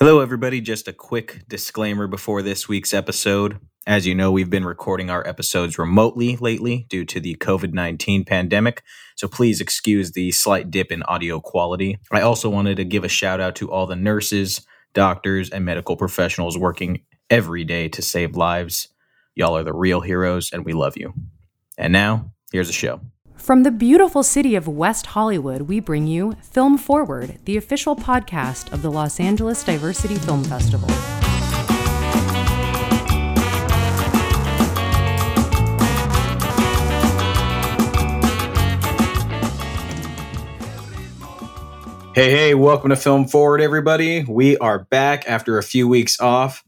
Hello, everybody. Just a quick disclaimer before this week's episode. As you know, we've been recording our episodes remotely lately due to the COVID 19 pandemic, so please excuse the slight dip in audio quality. I also wanted to give a shout out to all the nurses, doctors, and medical professionals working every day to save lives. Y'all are the real heroes, and we love you. And now, here's the show. From the beautiful city of West Hollywood, we bring you Film Forward, the official podcast of the Los Angeles Diversity Film Festival. Hey, hey, welcome to Film Forward, everybody. We are back after a few weeks off.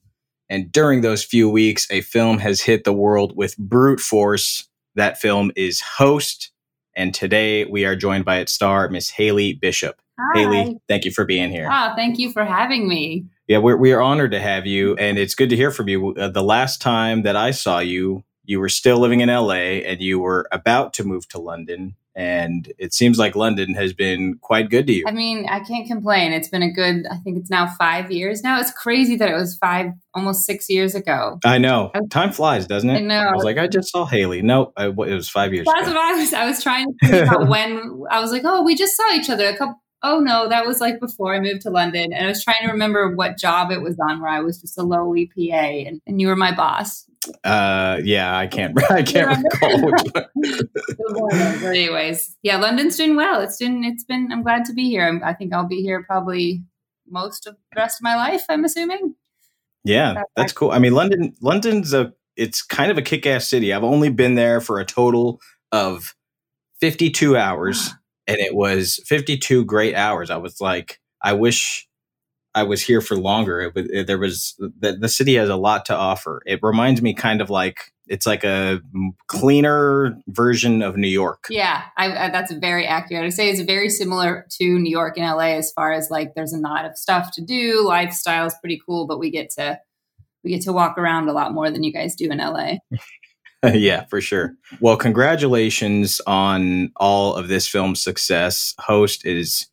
And during those few weeks, a film has hit the world with brute force. That film is Host. And today we are joined by its star, Miss Haley Bishop. Hi. Haley, thank you for being here. Oh, thank you for having me. Yeah, we're, we are honored to have you. And it's good to hear from you. Uh, the last time that I saw you, you were still living in LA and you were about to move to London. And it seems like London has been quite good to you. I mean, I can't complain. It's been a good, I think it's now five years now. It's crazy that it was five, almost six years ago. I know. Time flies, doesn't it? I know. I was like, I just saw Haley. No, I, it was five years That's ago. what I was, I was trying to think about when I was like, oh, we just saw each other a couple. Oh no, that was like before I moved to London, and I was trying to remember what job it was on, where I was just a lowly PA, and, and you were my boss. Uh, yeah, I can't. I can't recall but anyways, yeah, London's doing well. It's been, it's been. I'm glad to be here. I'm, I think I'll be here probably most of the rest of my life. I'm assuming. Yeah, that's cool. I mean, London. London's a. It's kind of a kick-ass city. I've only been there for a total of fifty-two hours, and it was fifty-two great hours. I was like, I wish I was here for longer. It, it, there was the, the city has a lot to offer. It reminds me kind of like it's like a cleaner version of New York. Yeah, I, I, that's very accurate. I would say it's very similar to New York and LA as far as like there's a lot of stuff to do. Lifestyle is pretty cool, but we get to we get to walk around a lot more than you guys do in LA. yeah, for sure. Well, congratulations on all of this film's success. Host is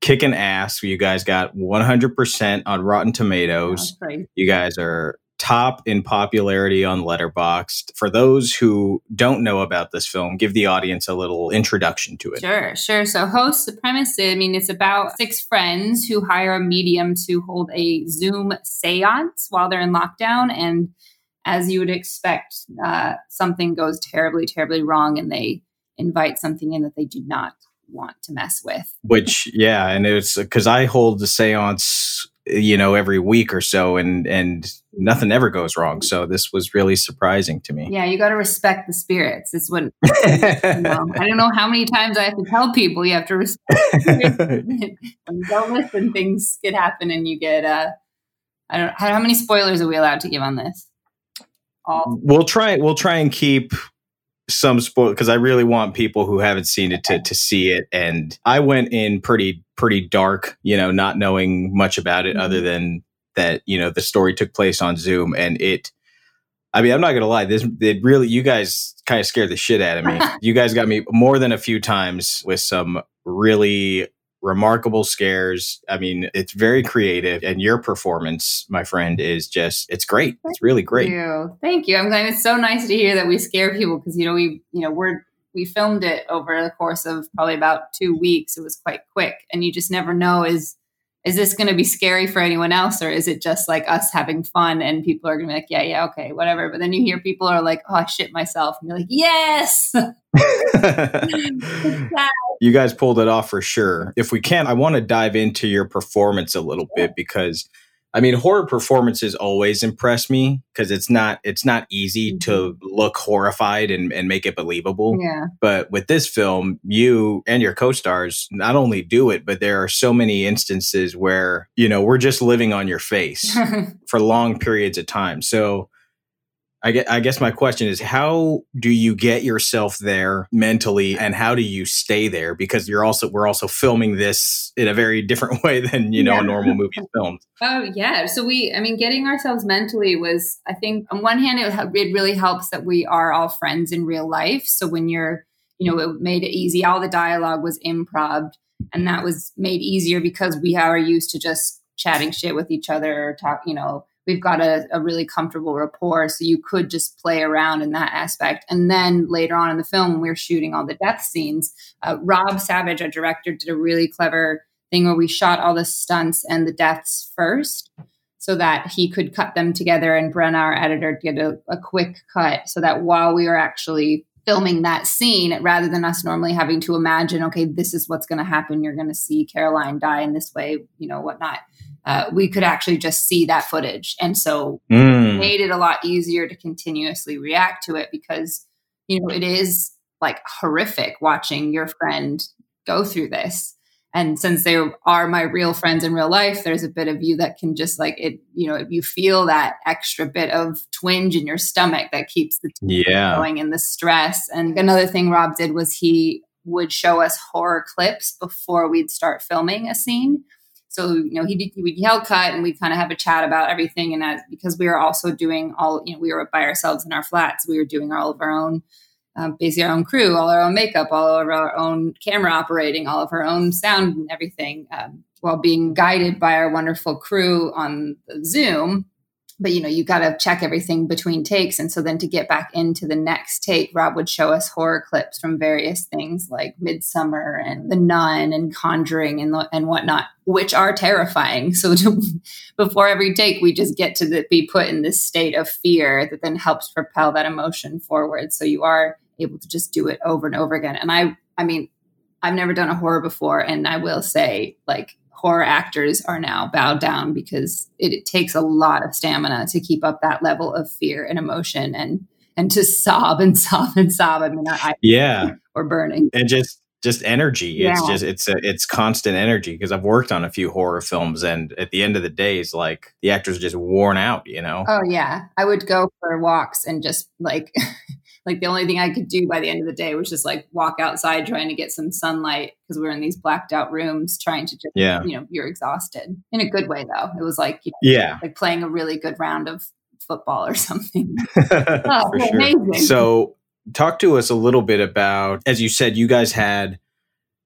kicking ass. You guys got 100% on Rotten Tomatoes. You guys are top in popularity on Letterboxd. For those who don't know about this film, give the audience a little introduction to it. Sure, sure. So, host the premise. I mean, it's about six friends who hire a medium to hold a Zoom séance while they're in lockdown, and as you would expect, uh, something goes terribly, terribly wrong, and they invite something in that they do not want to mess with. Which, yeah, and it's because I hold the seance, you know, every week or so, and and nothing ever goes wrong. So this was really surprising to me. Yeah, you got to respect the spirits. It's what you know, I don't know how many times I have to tell people you have to respect. don't listen, things could happen, and you get. Uh, I don't. How, how many spoilers are we allowed to give on this? All. we'll try we'll try and keep some spoil because I really want people who haven't seen it to to see it. And I went in pretty pretty dark, you know, not knowing much about it other mm-hmm. than that, you know, the story took place on Zoom and it I mean, I'm not gonna lie. This it really, you guys kind of scared the shit out of me. you guys got me more than a few times with some really remarkable scares. I mean, it's very creative, and your performance, my friend, is just—it's great. It's really great. Thank you. Thank you. I'm glad it's so nice to hear that we scare people because you know we you know we're we filmed it over the course of probably about two weeks. It was quite quick, and you just never know is is this going to be scary for anyone else or is it just like us having fun and people are going to be like yeah yeah okay whatever. But then you hear people are like oh I shit myself and you're like yes! You guys pulled it off for sure. If we can, I want to dive into your performance a little bit because I mean horror performances always impress me because it's not it's not easy mm-hmm. to look horrified and, and make it believable. yeah But with this film, you and your co-stars not only do it, but there are so many instances where, you know, we're just living on your face for long periods of time. So I guess, I guess my question is how do you get yourself there mentally and how do you stay there because you're also we're also filming this in a very different way than you know Yeah. a normal movie is filmed Oh yeah. So we, I mean, getting ourselves mentally was, I think, on one hand, it, it really helps that we are all friends in real life. So when you're, you know, it made it easy. All the dialogue was improv, and that was made easier because we are used to just chatting shit with each other or talk, you know, we've got a, a, really comfortable rapport. So you could just play around in that aspect. And then later on in the film, when we were shooting all the death scenes, uh, Rob Savage, our director, did a really clever thing where we shot all the stunts and the deaths first so that he could cut them together and Brenna, our editor, did a, a quick cut so that while we were actually filming that scene rather than us normally having to imagine okay this is what's going to happen. You're going to see caroline die in this way you know whatnot. Uh, we could actually just see that footage. And so mm. it made it a lot easier to continuously react to it because you know it is like horrific watching your friend go through this and since they are my real friends in real life there's a bit of you that can just like it you know if you feel that extra bit of twinge in your stomach that keeps the yeah. going and the stress. And another thing rob did was he would show us horror clips before we'd start filming a scene. So you know he did we'd yell cut and we'd kind of have a chat about everything. And as because we were also doing all you know we were by ourselves in our flats we were doing all of our own um, basically our own crew, all our own makeup, all of our own camera operating, all of our own sound and everything, um, while being guided by our wonderful crew on Zoom. But you know, you got to check everything between takes, and so then to get back into the next take, Rob would show us horror clips from various things like Midsommar and The Nun and Conjuring and and whatnot, which are terrifying. So to, before every take, we just get to the, be put in this state of fear that then helps propel that emotion forward. So you are able to just do it over and over again. And I, I mean, I've never done a horror before, and I will say, like, horror actors are now bowed down because it, it takes a lot of stamina to keep up that level of fear and emotion and and to sob and sob and sob. I mean, I, yeah, or burning, and just just energy. Yeah. It's just it's a, it's constant energy because I've worked on a few horror films, and at the end of the day, it's like the actors are just worn out. You know? Oh yeah, I would go for walks and just like like the only thing I could do by the end of the day was just like walk outside trying to get some sunlight because we are in these blacked out rooms trying to just, yeah. you know, you're exhausted in a good way though. It was like, you know, yeah, like playing a really good round of football or something. oh, sure. amazing. So talk to us a little bit about, as you said, you guys had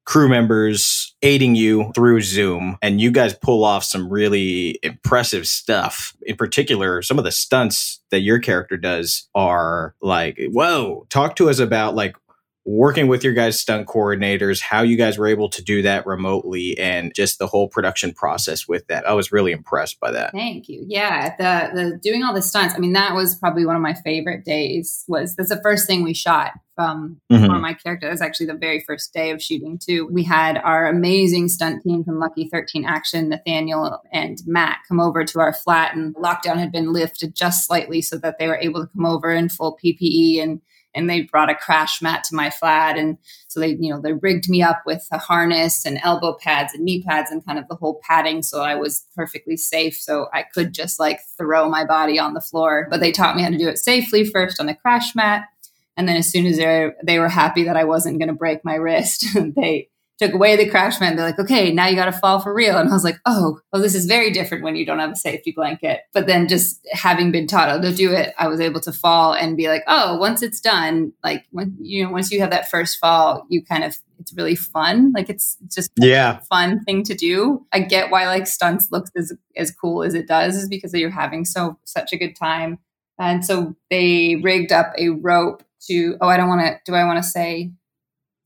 crew members aiding you through Zoom, and you guys pull off some really impressive stuff. In particular, some of the stunts that your character does are like, whoa, talk to us about like working with your guys' stunt coordinators, how you guys were able to do that remotely, and just the whole production process with that. I was really impressed by that. Thank you. Yeah, the the doing all the stunts. I mean, that was probably one of my favorite days. Was that's the first thing we shot from mm-hmm. my character. That was actually the very first day of shooting too. We had our amazing stunt team from Lucky Thirteen Action, Nathaniel and Matt, come over to our flat, and lockdown had been lifted just slightly so that they were able to come over in full PPE and and they brought a crash mat to my flat. And so they you know they rigged me up with a harness and elbow pads and knee pads and kind of the whole padding so i was perfectly safe. So i could just like throw my body on the floor. But they taught me how to do it safely first on the crash mat. And then as soon as they they were happy that i wasn't going to break my wrist they took away the crash mat. They're like, okay, now you got to fall for real. And I was like, oh, well, this is very different when you don't have a safety blanket. But then just having been taught how to do it, I was able to fall and be like, oh, once it's done, like when you know, once you have that first fall, you kind of it's really fun. Like it's, just yeah fun thing to do. I get why like stunts looks as as cool as it does is because you're having so such a good time. And so they rigged up a rope to. Oh, I don't want to. Do I want to say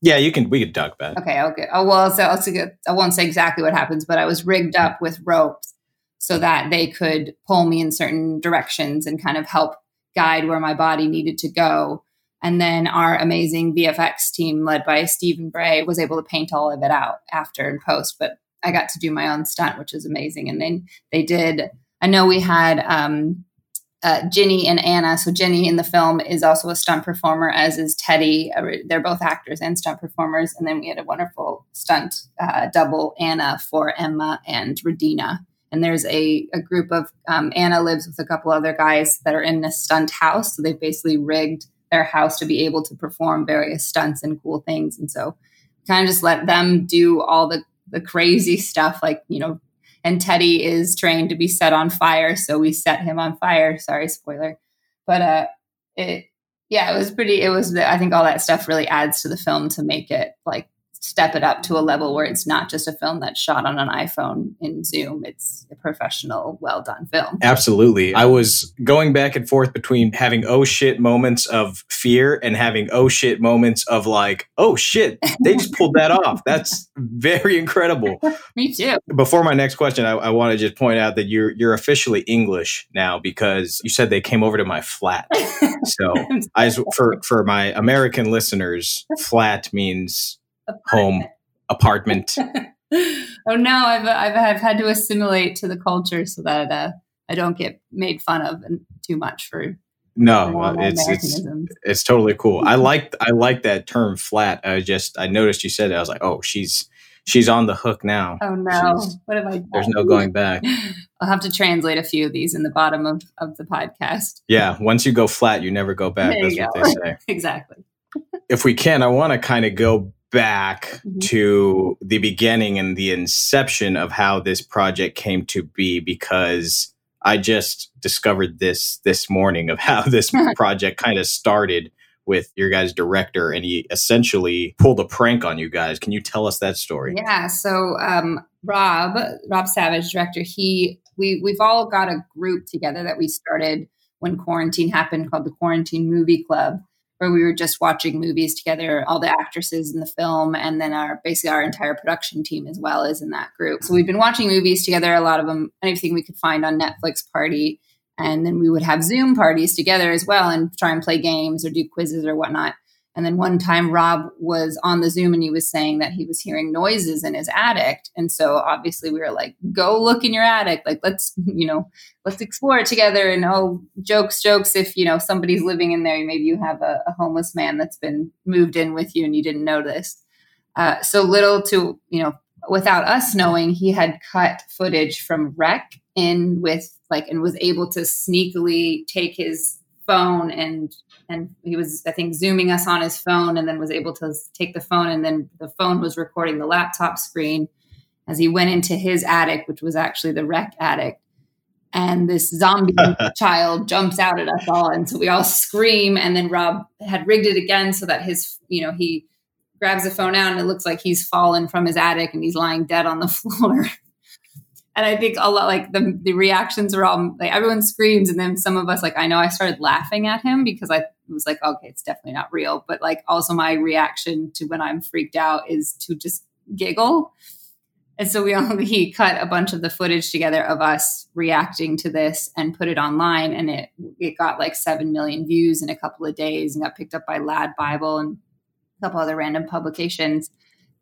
yeah, you can. We could talk about. It. Okay, okay. Oh well, so I'll, I won't say exactly what happens, but I was rigged up with ropes so that they could pull me in certain directions and kind of help guide where my body needed to go. And then our amazing VFX team, led by Stephen Bray, was able to paint all of it out after and post. But I got to do my own stunt, which is amazing. And then they did. I know we had um, uh, Jinny and Anna. So Jinny in the film is also a stunt performer, as is Teddy. Uh, they're both actors and stunt performers. And then we had a wonderful stunt uh, double, Anna, for Emma and Radina. And there's a, a group of um, Anna lives with a couple other guys that are in a stunt house. So they've basically rigged their house to be able to perform various stunts and cool things. And so kind of just let them do all the the crazy stuff like you know and Teddy is trained to be set on fire, so we set him on fire. Sorry, spoiler, but uh, it yeah, it was pretty. It was I think all that stuff really adds to the film to make it like step it up to a level where it's not just a film that's shot on an iPhone in Zoom. It's a professional, well done film. Absolutely. I was going back and forth between having oh shit moments of fear and having oh shit moments of like, oh shit, they just pulled that off. That's very incredible. Me too. Before my next question, I, I want to just point out that you're you're officially English now because you said they came over to my flat. So I for for my American listeners, flat means home apartment. oh no, I've, I've I've had to assimilate to the culture so that uh, I don't get made fun of too much for. No, it's it's it's totally cool. I like I like that term flat. I just I noticed you said it. I was like, oh, she's she's on the hook now. Oh no, she's, what have I? Done? There's no going back. I'll have to translate a few of these in the bottom of, of the podcast. Yeah, once you go flat, you never go back. That's what they say. exactly. if we can, I want to kind of go back mm-hmm. to the beginning and the inception of how this project came to be because I just discovered this this morning of how this project kind of started with your guys director and he essentially pulled a prank on you guys. Can you tell us that story? Yeah so um, rob rob savage director he we we've all got a group together that we started when quarantine happened called the quarantine movie club where we were just watching movies together, all the actresses in the film, and then our basically our entire production team as well is in that group. So we've been watching movies together, a lot of them, anything we could find on Netflix party. And then we would have Zoom parties together as well and try and play games or do quizzes or whatnot. And then one time Rob was on the Zoom and he was saying that he was hearing noises in his attic. And so obviously we were like, go look in your attic. Like, let's, you know, let's explore it together. And oh, jokes, jokes. If, you know, somebody's living in there, maybe you have a, a homeless man that's been moved in with you and you didn't notice. Uh, so little to, you know, without us knowing, he had cut footage from Rec in with like, and was able to sneakily take his phone and and he was i think zooming us on his phone and then was able to take the phone and then the phone was recording the laptop screen as he went into his attic which was actually the rec attic. And this zombie child jumps out at us all. And so we all scream. And then rob had rigged it again so that his you know he grabs the phone out and it looks like he's fallen from his attic and he's lying dead on the floor and I think a lot like the the reactions were all like everyone screams, and then some of us like I know I started laughing at him because I was like, okay, it's definitely not real. But like also my reaction to when I'm freaked out is to just giggle. And so we only he cut a bunch of the footage together of us reacting to this and put it online, and it it got like seven million views in a couple of days and got picked up by LADbible and a couple other random publications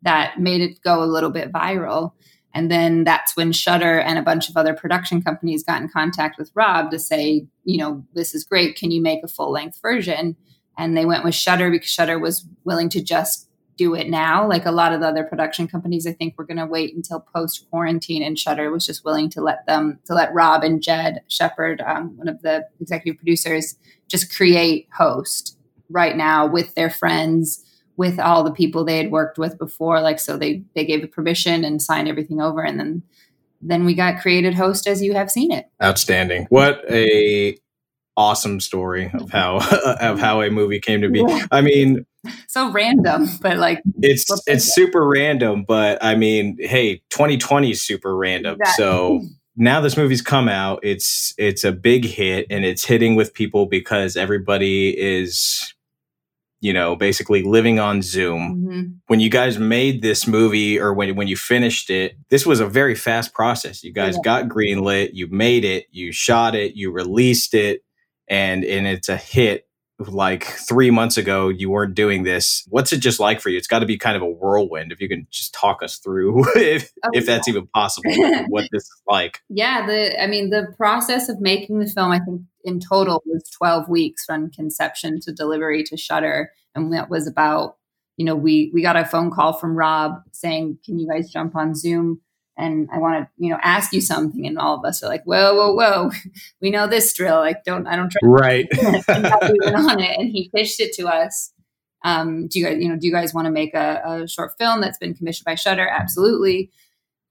that made it go a little bit viral. And then that's when Shudder and a bunch of other production companies got in contact with Rob to say, you know, this is great. Can you make a full length version? And they went with Shudder because Shudder was willing to just do it now. Like a lot of the other production companies, I think we're going to wait until post quarantine, and Shudder was just willing to let them to let Rob and Jed Shepherd, um, one of the executive producers, just create host right now with their friends with all the people they had worked with before like so they they gave the permission and signed everything over and then then we got created host as you have seen it. Outstanding. What a awesome story of how of how a movie came to be. I mean so random but like it's it's super random but i mean hey 2020 is super random. Exactly. so now this movie's come out it's it's a big hit and it's hitting with people because everybody is you know, basically living on Zoom. Mm-hmm. When you guys made this movie or when, when you finished it, this was a very fast process. You guys yeah. got greenlit, you made it, you shot it, you released it, and and it's a hit. Like three months ago, you weren't doing this. What's it just like for you? It's got to be kind of a whirlwind. If you can just talk us through, if oh, if that's even possible, what this is like. Yeah, the I mean, the process of making the film, I think in total was 12 weeks from conception to delivery to shudder and that was about you know we we got a phone call from rob saying can you guys jump on zoom and i want to you know ask you something and all of us are like whoa whoa whoa we know this drill like don't i don't try right and we went on it and he pitched it to us um, do you guys you know do you guys want to make a, a short film that's been commissioned by Shudder? absolutely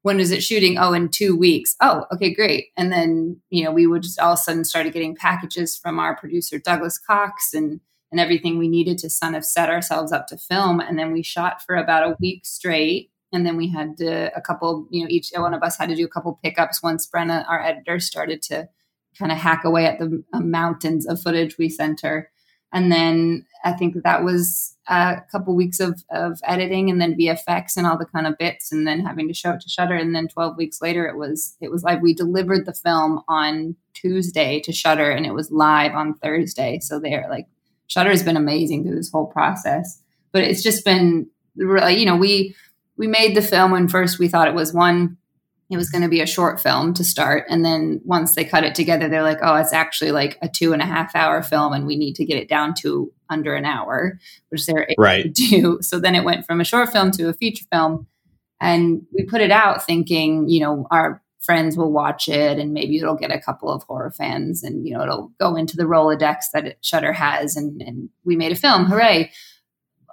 when is it shooting? Oh, in two weeks. Oh, okay, great. And then, you know, we would just all of a sudden started getting packages from our producer, Douglas Cox, and and everything we needed to kind of set ourselves up to film. And then we shot for about a week straight. And then we had to, a couple, you know, each one of us had to do a couple pickups once Brenna, our editor, started to kind of hack away at the uh, mountains of footage we sent her. And then I think that was a couple weeks of, of editing and then VFX and all the kind of bits and then having to show it to shudder And then 12 weeks later, it was, it was like we delivered the film on Tuesday to shudder and it was live on Thursday. So they're like, shudder has been amazing through this whole process, but it's just been, really, you know, we, we made the film when first we thought it was one it was going to be a short film to start. And then once they cut it together, they're like, oh, it's actually like a two and a half hour film and we need to get it down to under an hour, which they're able right. to do. So then it went from a short film to a feature film. And we put it out thinking, you know, our friends will watch it and maybe it'll get a couple of horror fans and, you know, it'll go into the Rolodex that Shudder has. And, and we made a film. Hooray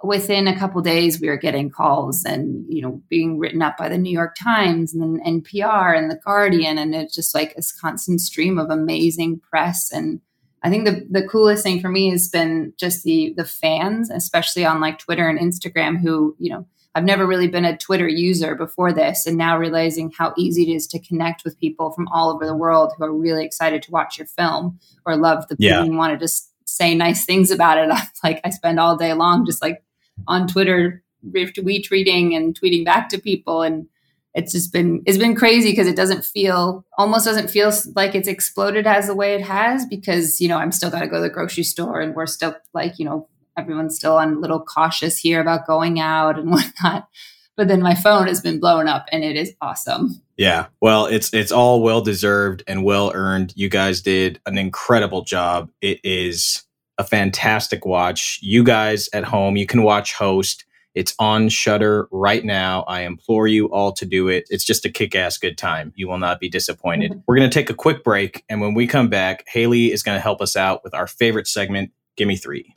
within a couple days we were getting calls and you know being written up by the new york times and then npr and the guardian and it's just like this constant stream of amazing press and i think the, the coolest thing for me has been just the the fans especially on like twitter and instagram who you know i've never really been a twitter user before this and now realizing how easy it is to connect with people from all over the world who are really excited to watch your film or love the yeah. and want to just say nice things about it. I'm like I spend all day long just like on Twitter retweeting and tweeting back to people. And it's just been it's been crazy because it doesn't feel almost doesn't feel like it's exploded as the way it has because you know I'm still got to go to the grocery store and we're still like you know everyone's still on a little cautious here about going out and whatnot. But then my phone has been blown up and it is awesome. Yeah. Well it's it's all well deserved and well earned you guys did an incredible job. It is a fantastic watch. You guys at home, you can watch Host. It's on Shudder right now. I implore you all to do it. It's just a kick-ass good time. You will not be disappointed. Mm-hmm. We're going to take a quick break, and when we come back, Haley is going to help us out with our favorite segment, Gimme Three.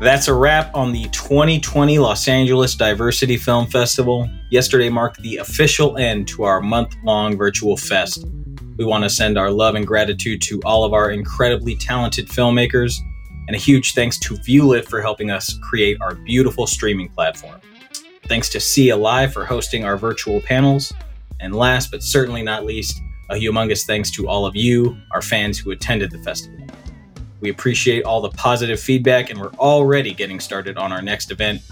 That's a wrap on the 2020 Los Angeles Diversity Film Festival. Yesterday marked the official end to our month long virtual fest. We want to send our love and gratitude to all of our incredibly talented filmmakers, and a huge thanks to Viewlit for helping us create our beautiful streaming platform. Thanks to See Alive for hosting our virtual panels. And last but certainly not least, a humongous thanks to all of you, our fans who attended the festival. We appreciate all the positive feedback, and we're already getting started on our next event.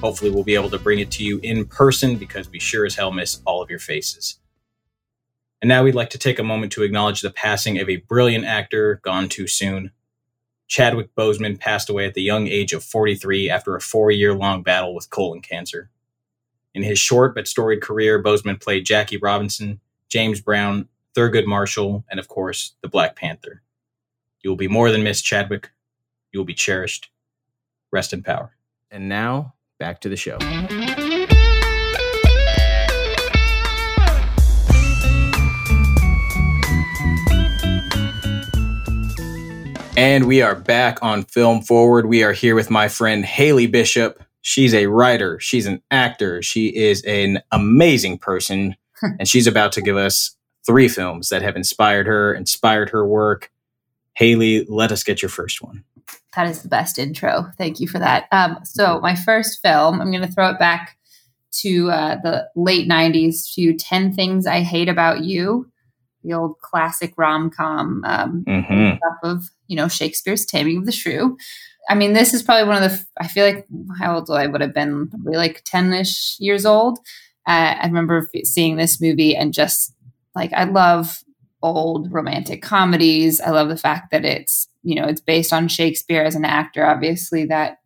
Hopefully, we'll be able to bring it to you in person because we sure as hell miss all of your faces. And now we'd like to take a moment to acknowledge the passing of a brilliant actor gone too soon. Chadwick Boseman passed away at the young age of 43 after a four year long battle with colon cancer. In his short but storied career, Boseman played Jackie Robinson, James Brown, Thurgood Marshall, and of course, the Black Panther. You will be more than missed, Chadwick. You will be cherished. Rest in power. And now, back to the show. And we are back on Film Forward. We are here with my friend Haley Bishop. She's a writer, she's an actor, she is an amazing person, and she's about to give us three films that have inspired her, inspired her work, Haley, let us get your first one. That is the best intro. Thank you for that. Um, so, my first film, I'm going to throw it back to uh, the late 90s to 10 Things I Hate About You, the old classic rom com um, mm-hmm. of, you know, Shakespeare's Taming of the Shrew. I mean, this is probably one of the, I feel like, how old I would have been? Probably like 10 ish years old. Uh, I remember seeing this movie and just like, I love old romantic comedies. I love the fact that it's, you know, it's based on Shakespeare as an actor. Obviously, that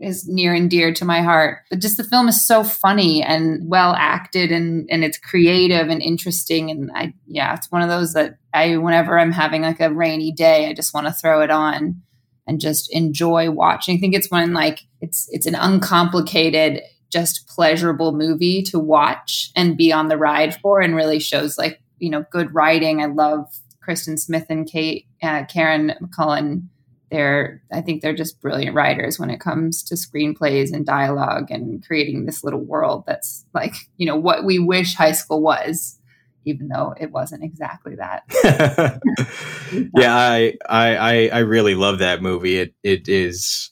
is near and dear to my heart. But just the film is so funny and well acted and and it's creative and interesting. And I yeah, it's one of those that I whenever I'm having like a rainy day, I just want to throw it on and just enjoy watching. I think it's one like it's it's an uncomplicated just pleasurable movie to watch and be on the ride for and really shows like you know good writing. I love Kirsten Smith and Kate uh, Karen McCulkin. They're I think they're just brilliant writers when it comes to screenplays and dialogue and creating this little world that's like you know what we wish high school was. even though it wasn't exactly that. yeah, I, I I really love that movie. It it is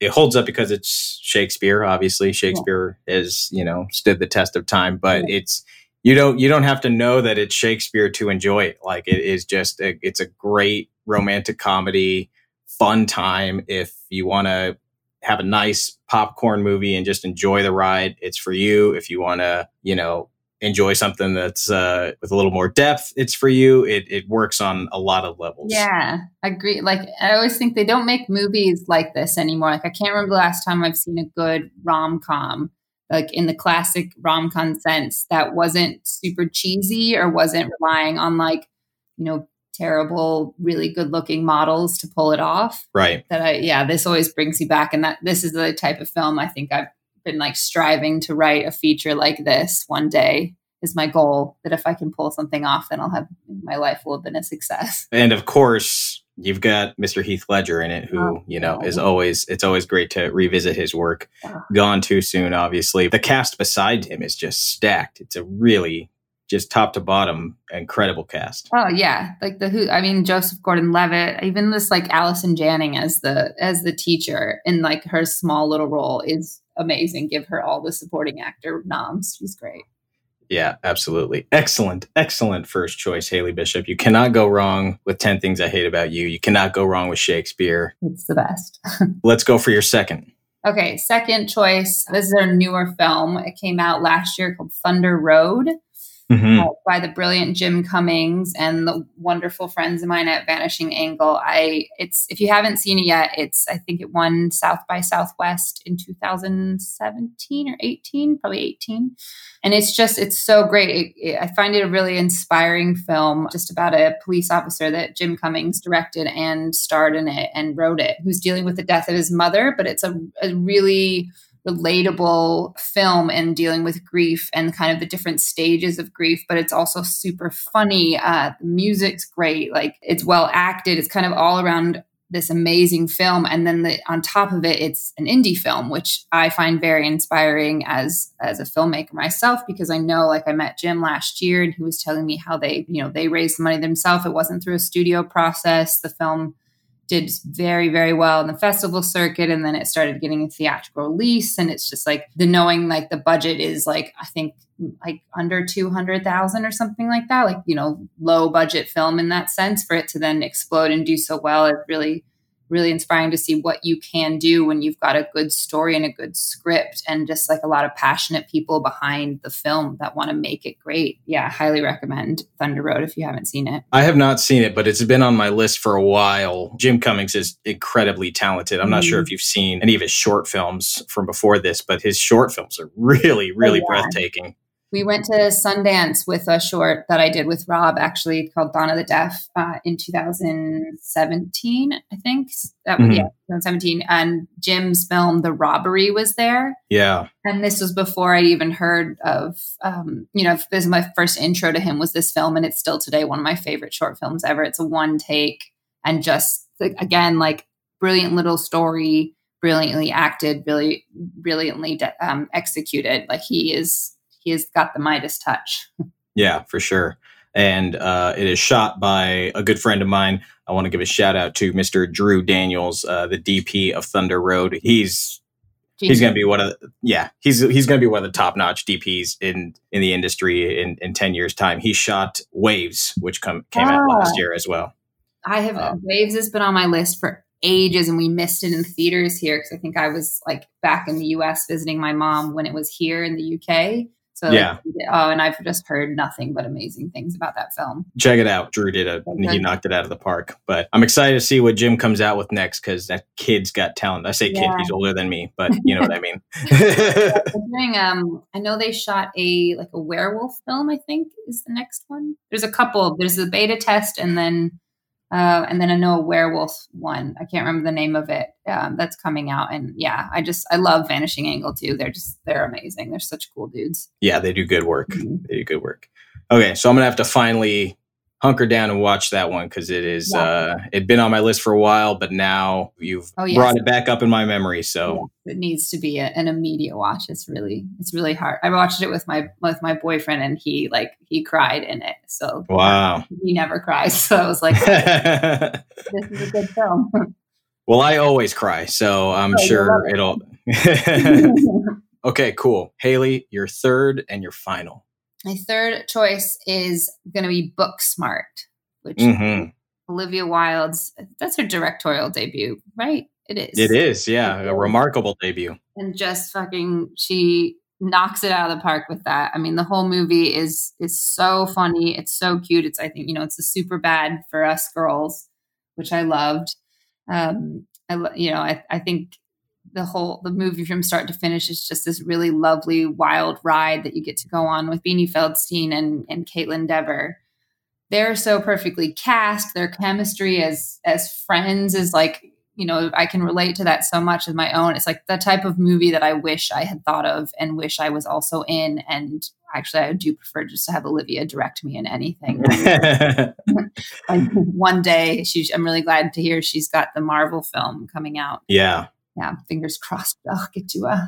it holds up because it's Shakespeare. Obviously, Shakespeare yeah. has you know stood the test of time, but yeah. it's you don't you don't have to know that it's Shakespeare to enjoy it. Like it is just a, it's a great romantic comedy, fun time. If you want to have a nice popcorn movie and just enjoy the ride, it's for you. If you want to, you know, enjoy something that's uh, with a little more depth, it's for you. It, it works on a lot of levels. Yeah, I agree. Like I always think they don't make movies like this anymore. Like I can't remember the last time I've seen a good rom com, like in the classic rom com sense, that wasn't super cheesy or wasn't relying on like you know terrible, really good looking models to pull it off. Right. That I yeah, this always brings you back, and that this is the type of film I think I've been like striving to write a feature like this one day is my goal that if I can pull something off, then I'll have my life will have been a success. And of course, you've got Mr. Heath Ledger in it, who, oh, you know, is always, it's always great to revisit his work. Gone too soon, obviously. The cast beside him is just stacked. It's a really just top to bottom incredible cast. Oh yeah, like the who I mean Joseph Gordon-Levitt, even this like Allison Janney as the as the teacher in like her small little role is amazing. Give her all the supporting actor noms. She's great. Yeah, absolutely. Excellent, excellent first choice, Haley Bishop. You cannot go wrong with 10 Things I Hate About You. You cannot go wrong with Shakespeare. It's the best. Let's go for your second. Okay, second choice. This is a newer film. It came out last year called Thunder Road mm-hmm. uh, by the brilliant Jim Cummings and the wonderful friends of mine at Vanishing Angle. I it's if you haven't seen it yet, it's I think it won South by Southwest in 2017 or 18, probably 18, and it's just it's so great. It, it, I find it a really inspiring film, just about a police officer that Jim Cummings directed and starred in it and wrote it, who's dealing with the death of his mother, but it's a, a really relatable film and dealing with grief and kind of the different stages of grief but it's also super funny uh the music's great like it's well acted it's kind of all around this amazing film and then the, on top of it it's an indie film which i find very inspiring as as a filmmaker myself because i know like i met jim last year and he was telling me how they you know they raised the money themselves. It wasn't through a studio process. The film did very very well in the festival circuit and then it started getting a theatrical release and it's just like the knowing like the budget is like i think like under 200,000 or something like that like you know low budget film in that sense for it to then explode and do so well it really really inspiring to see what you can do when you've got a good story and a good script and just like a lot of passionate people behind the film that want to make it great. Yeah, highly recommend Thunder Road if you haven't seen it. I have not seen it, but it's been on my list for a while. Jim Cummings is incredibly talented. I'm mm-hmm. not sure mm-hmm. if you've seen any of his short films from before this, but his short films are really, really oh, yeah. breathtaking we went to Sundance with a short that I did with Rob, actually called Dawn of the Deaf, uh, in 2017, I think. That was, mm-hmm. yeah, 2017. And Jim's film, The Robbery, was there. Yeah. And this was before I even heard of, um, you know, this is my first intro to him was this film, and it's still today one of my favorite short films ever. It's a one take and just, again, like brilliant little story, brilliantly acted, really brilliantly de- um, executed. Like he is he has got the Midas touch. yeah, for sure. And uh, it is shot by a good friend of mine. I want to give a shout out to Mr. Drew Daniels, uh, the DP of Thunder Road. He's he's going to be one of the, yeah he's he's going to be one of the top notch DPs in in the industry in in ten years time. He shot Waves, which come came ah, out last year as well. I have um, Waves has been on my list for ages, and we missed it in theaters here because I think I was like back in the U.S. visiting my mom when it was here in the UK. So yeah. Oh, and I've just heard nothing but amazing things about that film. Check it out. Drew did a he knocked it out of the park. But I'm excited to see what Jim comes out with next because that kid's got talent. I say yeah. kid, he's older than me, but you know what I mean. doing, um, I know they shot a like a werewolf film. I think is the next one. There's a couple. There's the beta test, and then uh, and then I know a werewolf one. I can't remember the name of it. Um, that's coming out, and yeah, I just I love Vanishing Angle too. They're just they're amazing. They're such cool dudes. Yeah, they do good work. Mm-hmm. They do good work. Okay, so I'm gonna have to finally hunker down and watch that one because it is Yeah. uh it'd been on my list for a while, but now you've Oh, yes. brought it back up in my memory. So it needs to be a, an immediate watch. It's really it's really hard. I watched it with my with my boyfriend and he like he cried in it. So wow. he never cries. So I was like, this is a good film. well, I always cry, so I'm Oh, sure it'll Okay, cool. Haley, your third and your final. My third choice is going to be Booksmart, which hmm Olivia Wilde's that's her directorial debut, right? It is. It is, yeah, a remarkable debut. and just fucking she knocks it out of the park with that. I mean, the whole movie is is so funny. It's so cute. It's I think you know it's a super bad for us girls, which I loved. Um, I you know I I think the whole the movie from start to finish is just this really lovely wild ride that you get to go on with Beanie Feldstein and and Kaitlyn Dever. They're so perfectly cast. Their chemistry as as friends is like you know, I can relate to that so much of my own. It's like the type of movie that I wish I had thought of and wish I was also in. And actually, I do prefer just to have Olivia direct me in anything. like one day, she's, I'm really glad to hear she's got the Marvel film coming out. yeah. Yeah, fingers crossed. I'll get to uh,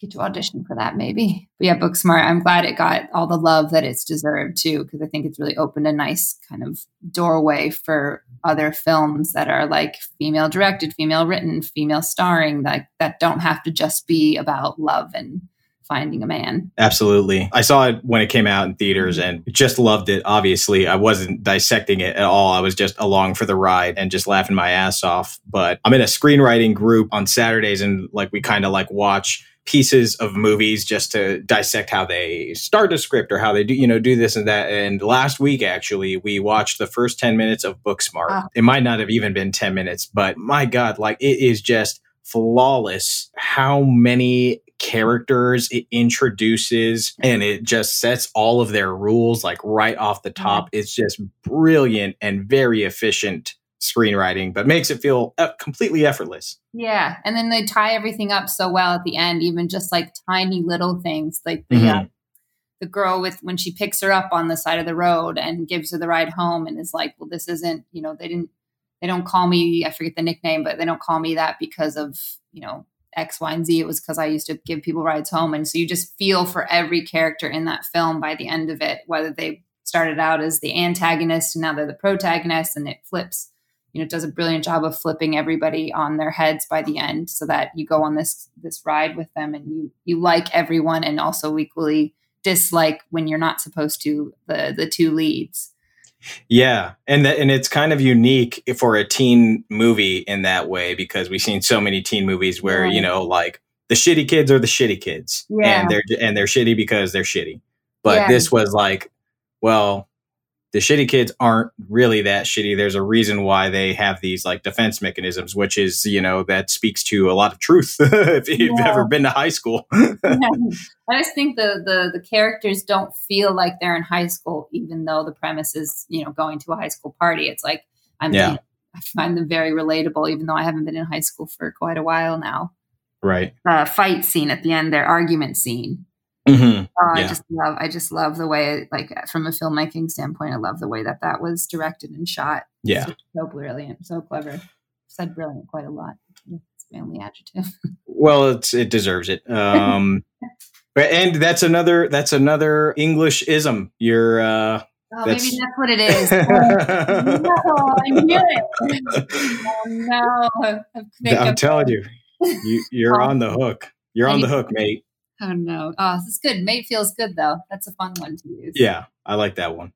get to audition for that maybe. But yeah, Booksmart. I'm glad it got all the love that it's deserved too, because I think it's really opened a nice kind of doorway for other films that are like female directed, female written, female starring, like that don't have to just be about love and finding a man. Absolutely. I saw it when it came out in theaters and just loved it. Obviously, I wasn't dissecting it at all. I was just along for the ride and just laughing my ass off. But I'm in a screenwriting group on Saturdays and like we kind of like watch pieces of movies just to dissect how they start a script or how they do, you know, do this and that. And last week, actually, we watched the first 10 minutes of Booksmart. Ah. It might not have even been 10 minutes, but my God, like it is just flawless how many characters it introduces and it just sets all of their rules like right off the top. It's just brilliant and very efficient screenwriting, but makes it feel uh, completely effortless. Yeah, and then they tie everything up so well at the end, even just like tiny little things, like the Mhm. uh, the girl with when she picks her up on the side of the road and gives her the ride home, and is like, "Well, this isn't, you know, they didn't, they don't call me, I forget the nickname, but they don't call me that because of, you know." X, Y, and Z. It was because I used to give people rides home. And so you just feel for every character in that film by the end of it, whether they started out as the antagonist and now they're the protagonist and it flips you know, it does a brilliant job of flipping everybody on their heads by the end so that you go on this this ride with them and you you like everyone and also equally dislike when you're not supposed to the the two leads. Yeah, and that and it's kind of unique for a teen movie in that way because we've seen so many teen movies where Yeah. you know like the shitty kids are the shitty kids, Yeah. and they're and they're shitty because they're shitty. But Yeah. this was like, well, the shitty kids aren't really that shitty. There's a reason why they have these like defense mechanisms, which is you know that speaks to a lot of truth if you've Yeah. ever been to high school. I just think the, the the characters don't feel like they're in high school, even though the premise is you know going to a high school party. It's like I'm Yeah. I find them very relatable, even though I haven't been in high school for quite a while now. right. Uh, fight scene at the end, their argument scene. Hmm Oh, I just love, I just love the way, like from a filmmaking standpoint, I love the way that that was directed and shot. Yeah. so, so brilliant, so clever. Said brilliant quite a lot. It's my only adjective. Well, it's it deserves it. Um, and that's another that's another English ism. You're uh, Oh, That's- maybe that's what it is. Oh, no, I knew it. Oh, no, I'm I'm- telling you, you you're on the hook. You're on the hook, mate. Oh no! Oh, this is good. Mate feels good though. That's a fun one to use. Yeah, I like that one.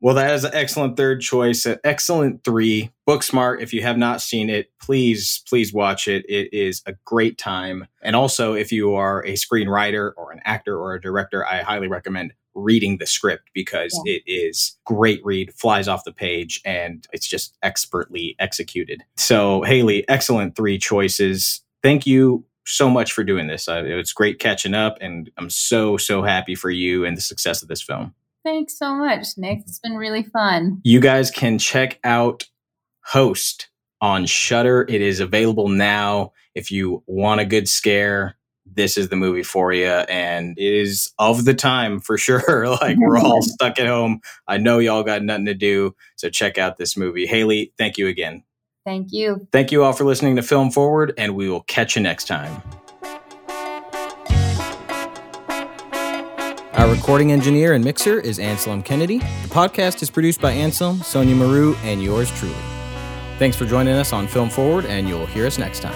Well, that is an excellent third choice. An excellent three. Booksmart. If you have not seen it, please, please watch it. It is a great time. And also, if you are a screenwriter or an actor or a director, I highly recommend reading the script because it is great read, flies off the page, and it's just expertly executed. So, Haley, excellent three choices. Thank you so much for doing this. Uh, it's great catching up, and I'm so, so happy for you and the success of this film. Thanks so much, Nick. It's been really fun. you guys can check out Host on Shudder. It is available now. If you want a good scare, this is the movie for you. And it is of the time for sure. like we're all stuck at home. I know y'all got nothing to do. So check out this movie. Haley, thank you again. Thank you. Thank you all for listening to Film Forward, and we will catch you next time. Our recording engineer and mixer is Anselm Kennedy. The podcast is produced by Anselm, Sonia Maru, and yours truly. Thanks for joining us on Film Forward, and you'll hear us next time.